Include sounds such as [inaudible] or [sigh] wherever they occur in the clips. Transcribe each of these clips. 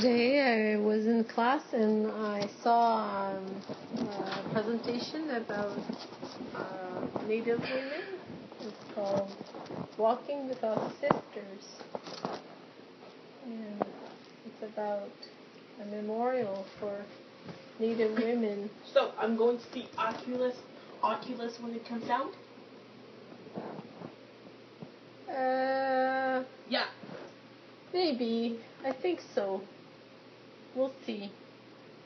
Today I was in class and I saw um, a presentation about uh, Native women. It's called Walking with Our Sisters. And it's about a memorial for Native women. [coughs] So I'm going to see Oculus Oculus when it comes out? Uh, Yeah. maybe. I think so. We'll see.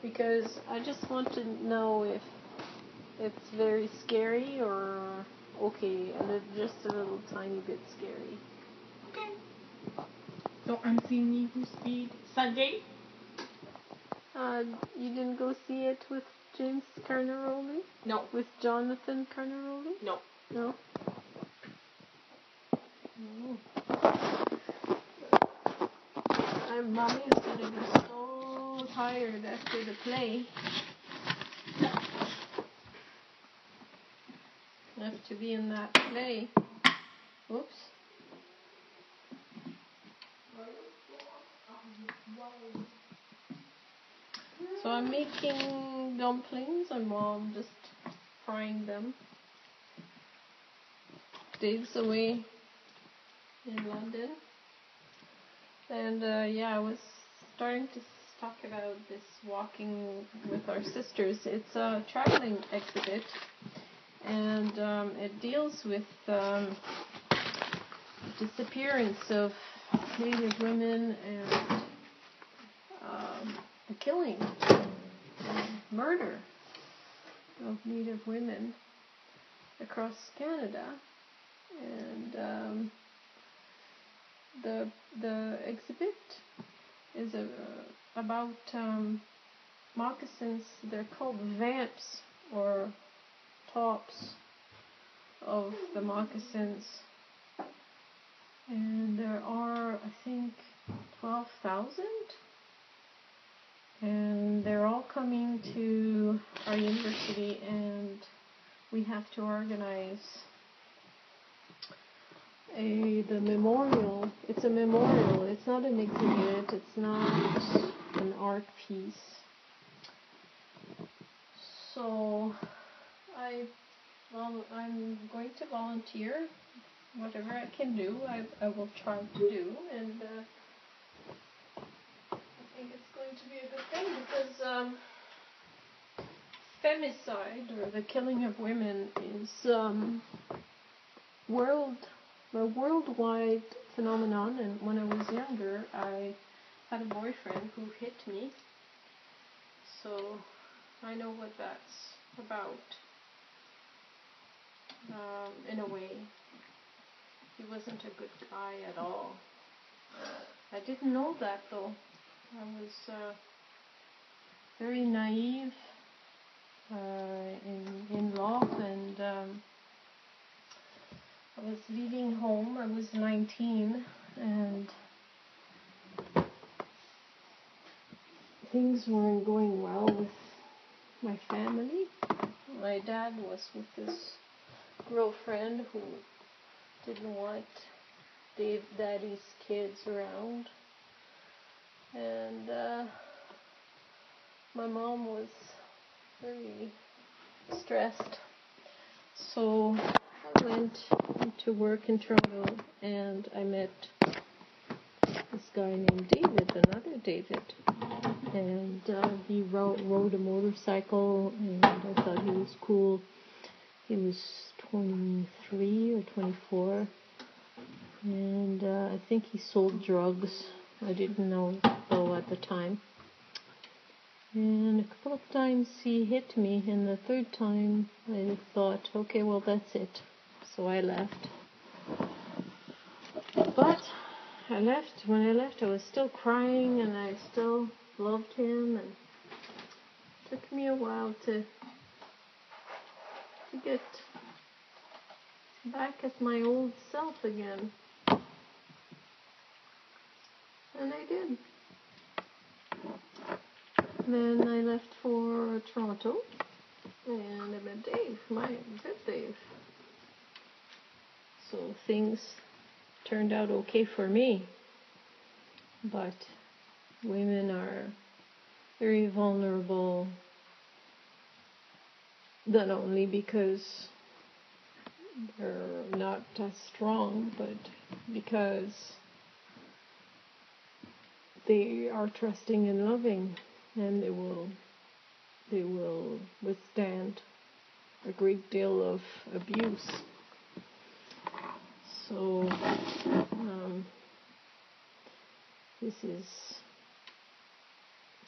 Because I just want to know if it's very scary or okay, and it's just a little tiny bit scary. Okay. So I'm seeing Need for Speed Sunday. Uh, you didn't go see it with James Carnaroli? No. With Jonathan Carnaroli? No. No? No. My mommy is gonna be tired after the play. Have to be in that play. Oops. So I'm making dumplings and I'm just frying them. Dave's away in London. And uh, yeah, I was starting to talk about this walking with our sisters. It's a traveling exhibit and um, it deals with um, disappearance of Native women and um, the killing, murder of Native women across Canada, and um, the the exhibit is a, about um, moccasins. They're called vamps or tops of the moccasins, and there are I think twelve thousand. And they're all coming to our university and we have to organize a the memorial. It's a memorial. It's not an exhibit. It's not an art piece. So i well i'm going to volunteer. Whatever i can do i, I will try to do. And uh, I think it's going to be a good thing because um, femicide or the killing of women is um, world a worldwide phenomenon. And when I was younger, I had a boyfriend who hit me, so I know what that's about. Um, in a way, he wasn't a good guy at all. I didn't know that though. I was uh, very naive uh, in in love, and um, I was leaving home. I was 19, and things weren't going well with my family. My dad was with this girlfriend who didn't want Dave Daddy's kids around and uh, my mom was very stressed. So I went to work in Toronto and I met this guy named David, another David. And uh, he rode, rode a motorcycle and I thought he was cool. He was 23 or 24 and uh, I think he sold drugs. I didn't know though at the time. And a couple of times he hit me, and the third time I thought, okay, well that's it. So I left. But I left. When I left, I was still crying, and I still loved him, and it took me a while to to get back as my old self again. And I did. Then I left for Toronto and I met Dave, my good Dave. So things turned out okay for me. But women are very vulnerable, not only because they're not as strong, but because they are trusting and loving, and they will they will withstand a great deal of abuse. So um, this is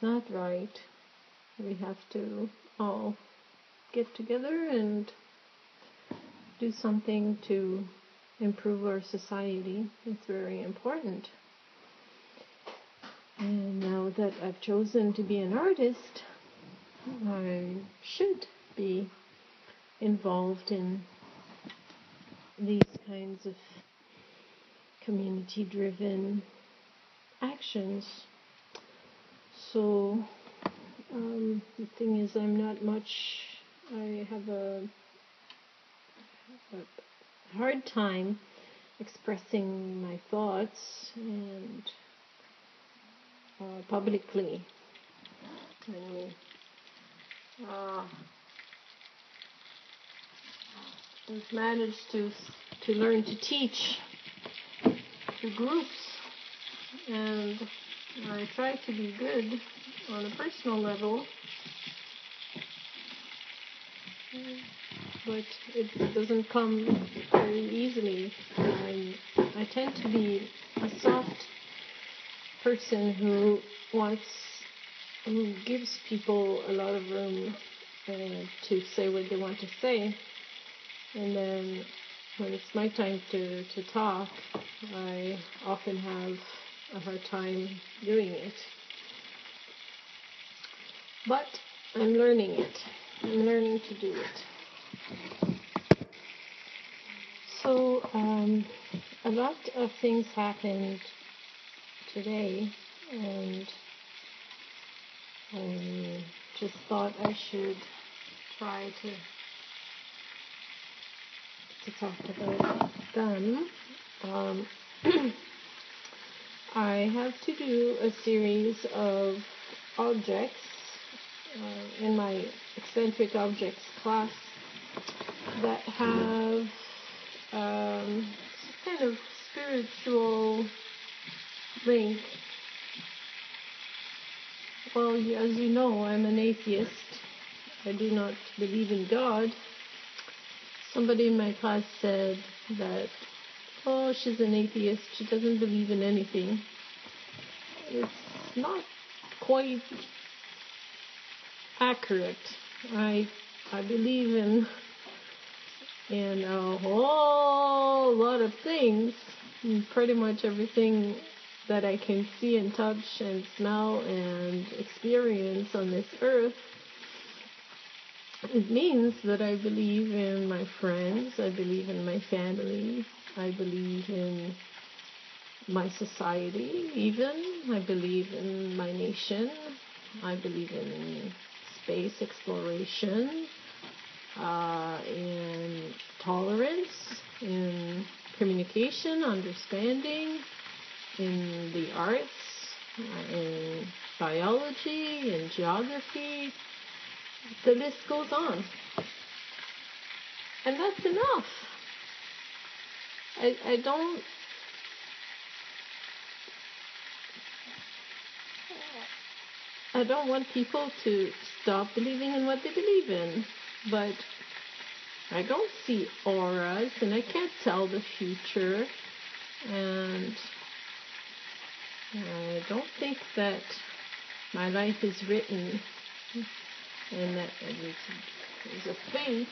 not right. We have to all get together and do something to improve our society. It's very important. And now that I've chosen to be an artist, I should be involved in these kinds of community driven actions. So um, the thing is, I'm not much, I have a, a hard time expressing my thoughts and uh, publicly. And, uh, I've managed to to learn to teach to groups, and I try to be good on a personal level, but it doesn't come very easily. I I tend to be a soft person who wants who gives people a lot of room uh, to say what they want to say and then when it's my time to, to talk, I often have a hard time doing it. But I'm learning it. I'm learning to do it. So, um, a lot of things happened today, and I just thought I should try to to talk about them. Um, [clears throat] I have to do a series of objects uh, in my eccentric objects class that have um, kind of spiritual link. Well, as you know, I'm an atheist. I do not believe in God. Somebody in my class said that, oh, she's an atheist, she doesn't believe in anything. It's not quite accurate. I I believe in in a whole lot of things, pretty much everything that I can see and touch and smell and experience on this earth it means that I believe in my friends, I believe in my family, I believe in my society, even. I believe in my nation. I believe in space exploration, uh, in tolerance, in communication, understanding, in the arts, in biology, in geography, the list goes on. And that's enough. I, I don't I don't want people to stop believing in what they believe in, but I don't see auras and I can't tell the future and I don't think that my life is written and that is a fate.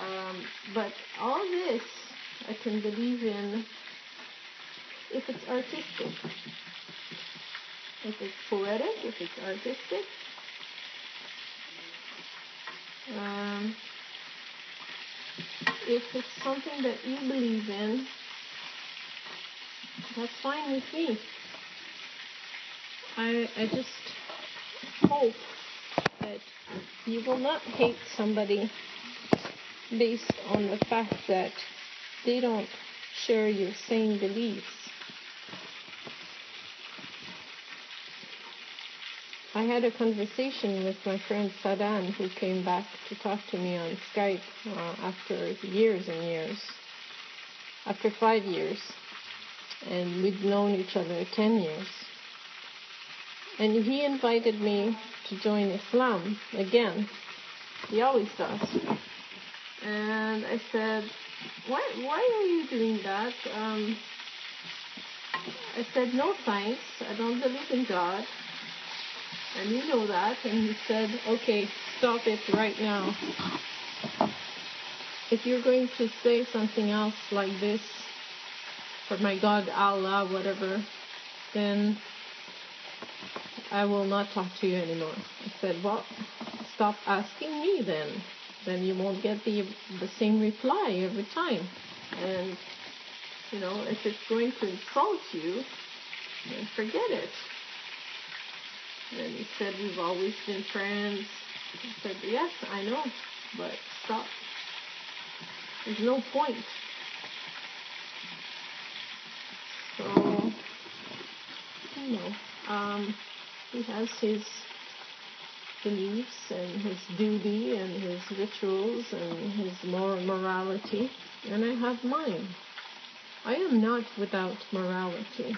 Um, but all this I can believe in if it's artistic. If it's poetic, if it's artistic. Um, if it's something that you believe in, that's fine with me. I I just hope that you will not hate somebody based on the fact that they don't share your same beliefs. I had a conversation with my friend Sadan, who came back to talk to me on Skype uh, after years and years, after five years, and we'd known each other ten years. And he invited me to join Islam again. He always does. And I said, why, why are you doing that? Um, I said, no thanks. I don't believe in God. And you know that. And he said, okay, stop it right now. If you're going to say something else like this, for my God, Allah, whatever, then I will not talk to you anymore. I said, well, stop asking me then. Then you won't get the, the same reply every time. And, you know, if it's going to insult you, then forget it. And he said, we've always been friends. I said, yes, I know, but stop. There's no point. So, you know, um, he has his beliefs and his duty and his rituals and his moral morality, and I have mine. I am not without morality.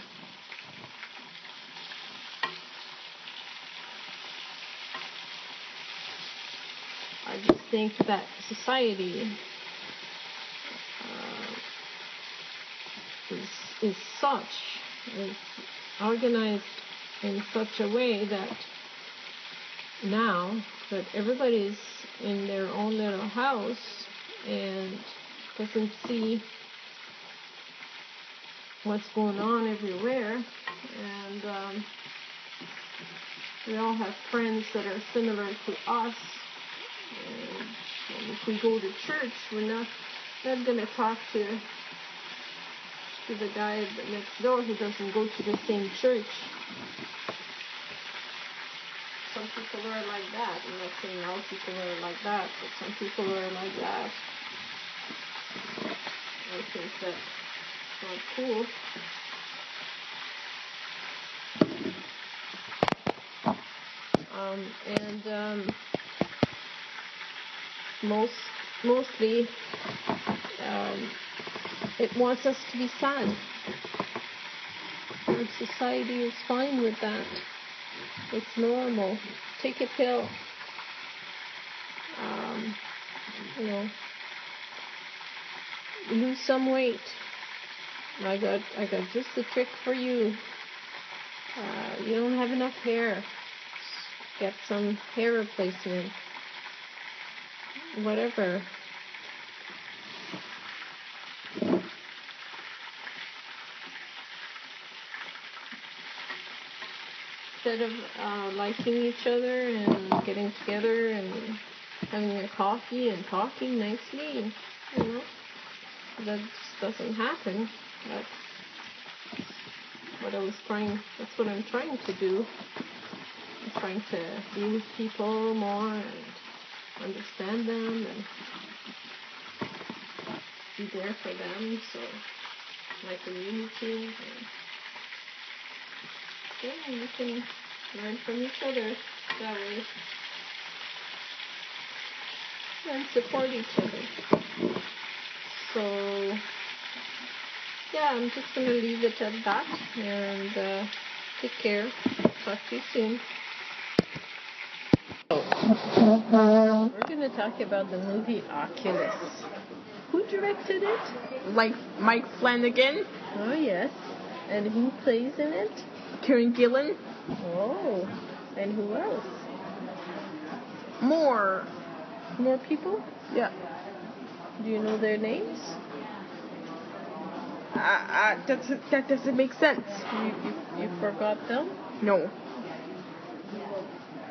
I just think that society uh, is, is such, is organized in such a way that now that everybody's in their own little house and doesn't see what's going on everywhere and um, we all have friends that are similar to us and if we go to church we're not not going to talk to to the guy next door who doesn't go to the same church some people are like that. I'm not saying all people are like that, but some people are like that. I think that's not cool. Um, and um, most mostly um, it wants us to be sad. And society is fine with that. It's normal. Take a pill. Um, you know, lose some weight. I got I got just the trick for you. Uh, you don't have enough hair. Get some hair replacement. Whatever. Instead of uh, liking each other and getting together and having a coffee and talking nicely, you know, that just doesn't happen. That's what I was trying. That's what I'm trying to do. I'm trying to be with people more and understand them and be there for them. So my community. And, yeah, we can learn from each other that way. And support each other. So, yeah, I'm just going to leave it at that. And uh, take care. Talk to you soon. We're going to talk about the movie Oculus. Who directed it? Like Mike Flanagan, Oh, yes. And who plays in it? Karen Gillan, Oh, and who else? more. More people? Yeah. Do you know their names? Uh, uh, that's, that doesn't make sense. You, you, you forgot them? No.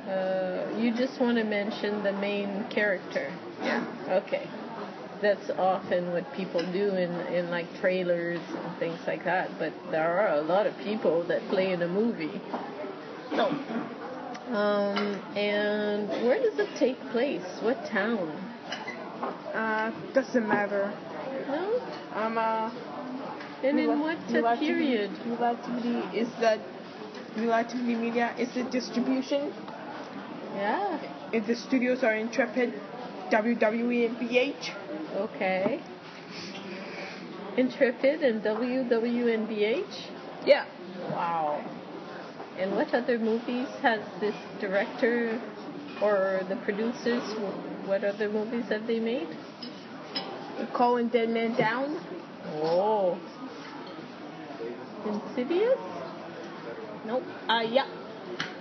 Uh, you just want to mention the main character. Yeah. Okay. That's often what people do in, in like trailers and things like that, but there are a lot of people that play in a movie. No. Um, and where does it take place? What town? Uh, doesn't matter. No? Um, uh, And in what period? TV is that Relativity Media is the distribution. Yeah. If the studios are Intrepid, WWE, and BH. Okay. Intrepid and WWNBH. Yeah. Wow. And what other movies has this director or the producers? What other movies have they made? Calling Dead Man Down. Oh. Insidious? Nope. Uh, yeah.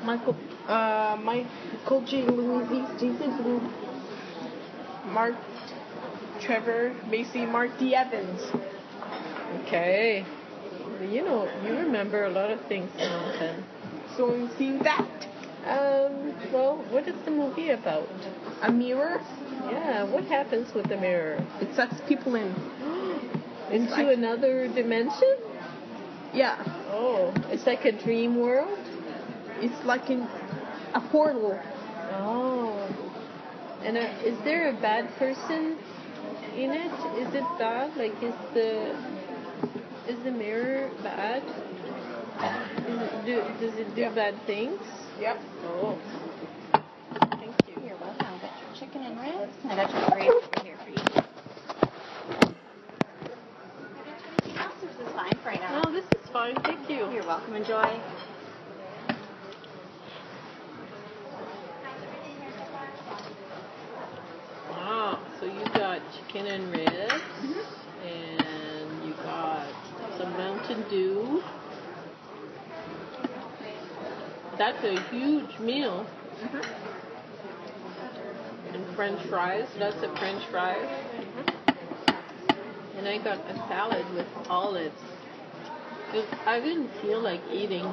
Michael, uh, Michael J. Louis, Jason Blum, Mark, Trevor, Macy, Mark D. Evans. Okay. You know, you remember a lot of things, Jonathan. So we've seen that. Um, well, what is the movie about? A mirror. Yeah, what happens with the mirror? It sucks people in. [gasps] Into like- another dimension? Yeah. Oh, it's like a dream world? It's like in a portal. Oh. And uh, is there a bad person in it? Is it bad? Like, is the is the mirror bad? Is it, do, does it do bad things? Yep. Oh. Thank you. You're welcome. I got your chicken and ribs, and I got your gravy over here for you. Else? Or is this fine for right now? No, this is fine. Thank you. You're welcome. Enjoy. Wow. So you got chicken and ribs, and you got some Mountain Dew. That's a huge meal. And French fries. That's a French fries. And I got a salad with olives. I didn't feel like eating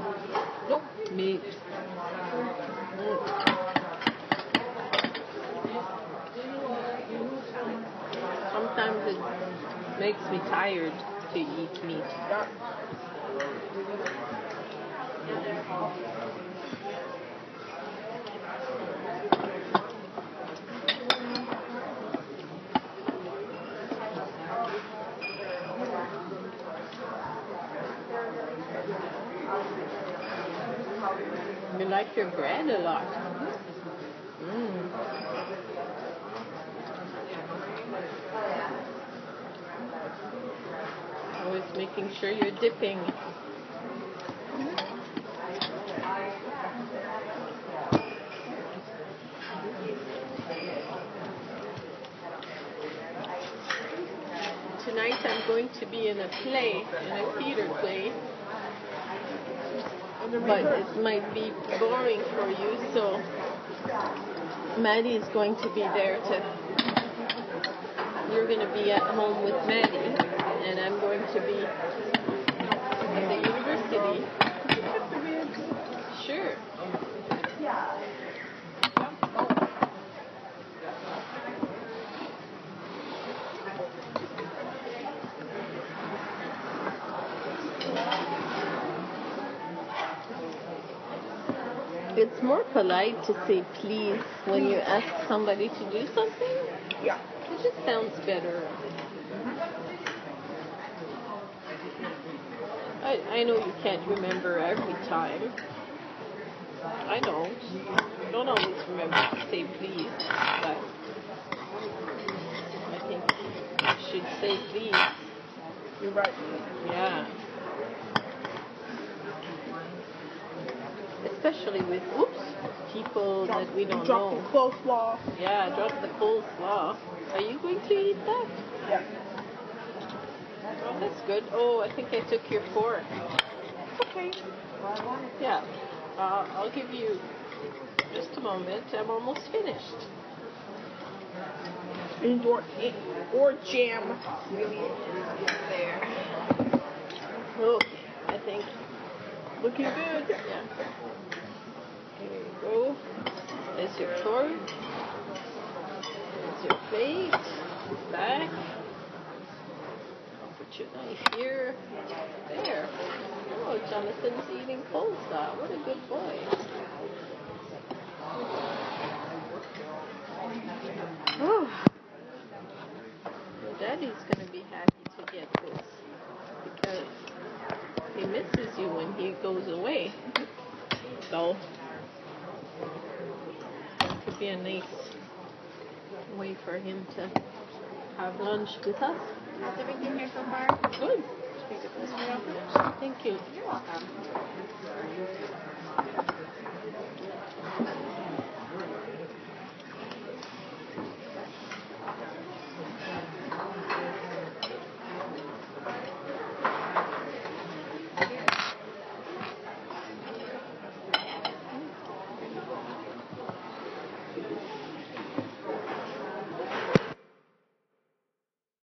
meat. Mm. Sometimes it makes me tired to eat meat. You like your bread a lot. Mm. Always making sure you're dipping. Tonight I'm going to be in a play, in a theater play. But it might be boring for you, so Maddie is going to be there to. You're going to be at home with Maddie, and I'm going to be at the university. Sure. It's more polite to say please when you ask somebody to do something. Yeah. It just sounds better. I, I know you can't remember every time. I don't. I don't always remember to say please, but I think you should say please. You're right. Yeah. Especially with oops people that we don't Drop know. the coleslaw. Yeah, drop the coleslaw. Are you going to eat that? Yeah. Oh, that's good. Oh, I think I took your fork. Okay. Yeah. Uh, I'll give you just a moment. I'm almost finished. And or, or jam. There. Okay, I think. Looking good. Yeah. Here you go. There's your fork. There's your plate. Back. Put your knife here. There. Oh, Jonathan's eating coleslaw. What a good boy. Oh. Daddy's going to be happy to get this because misses you when he goes away. So it could be a nice way for him to have lunch with us. How's everything here so far? Good. Pretty good. Yeah. Thank you. You're welcome.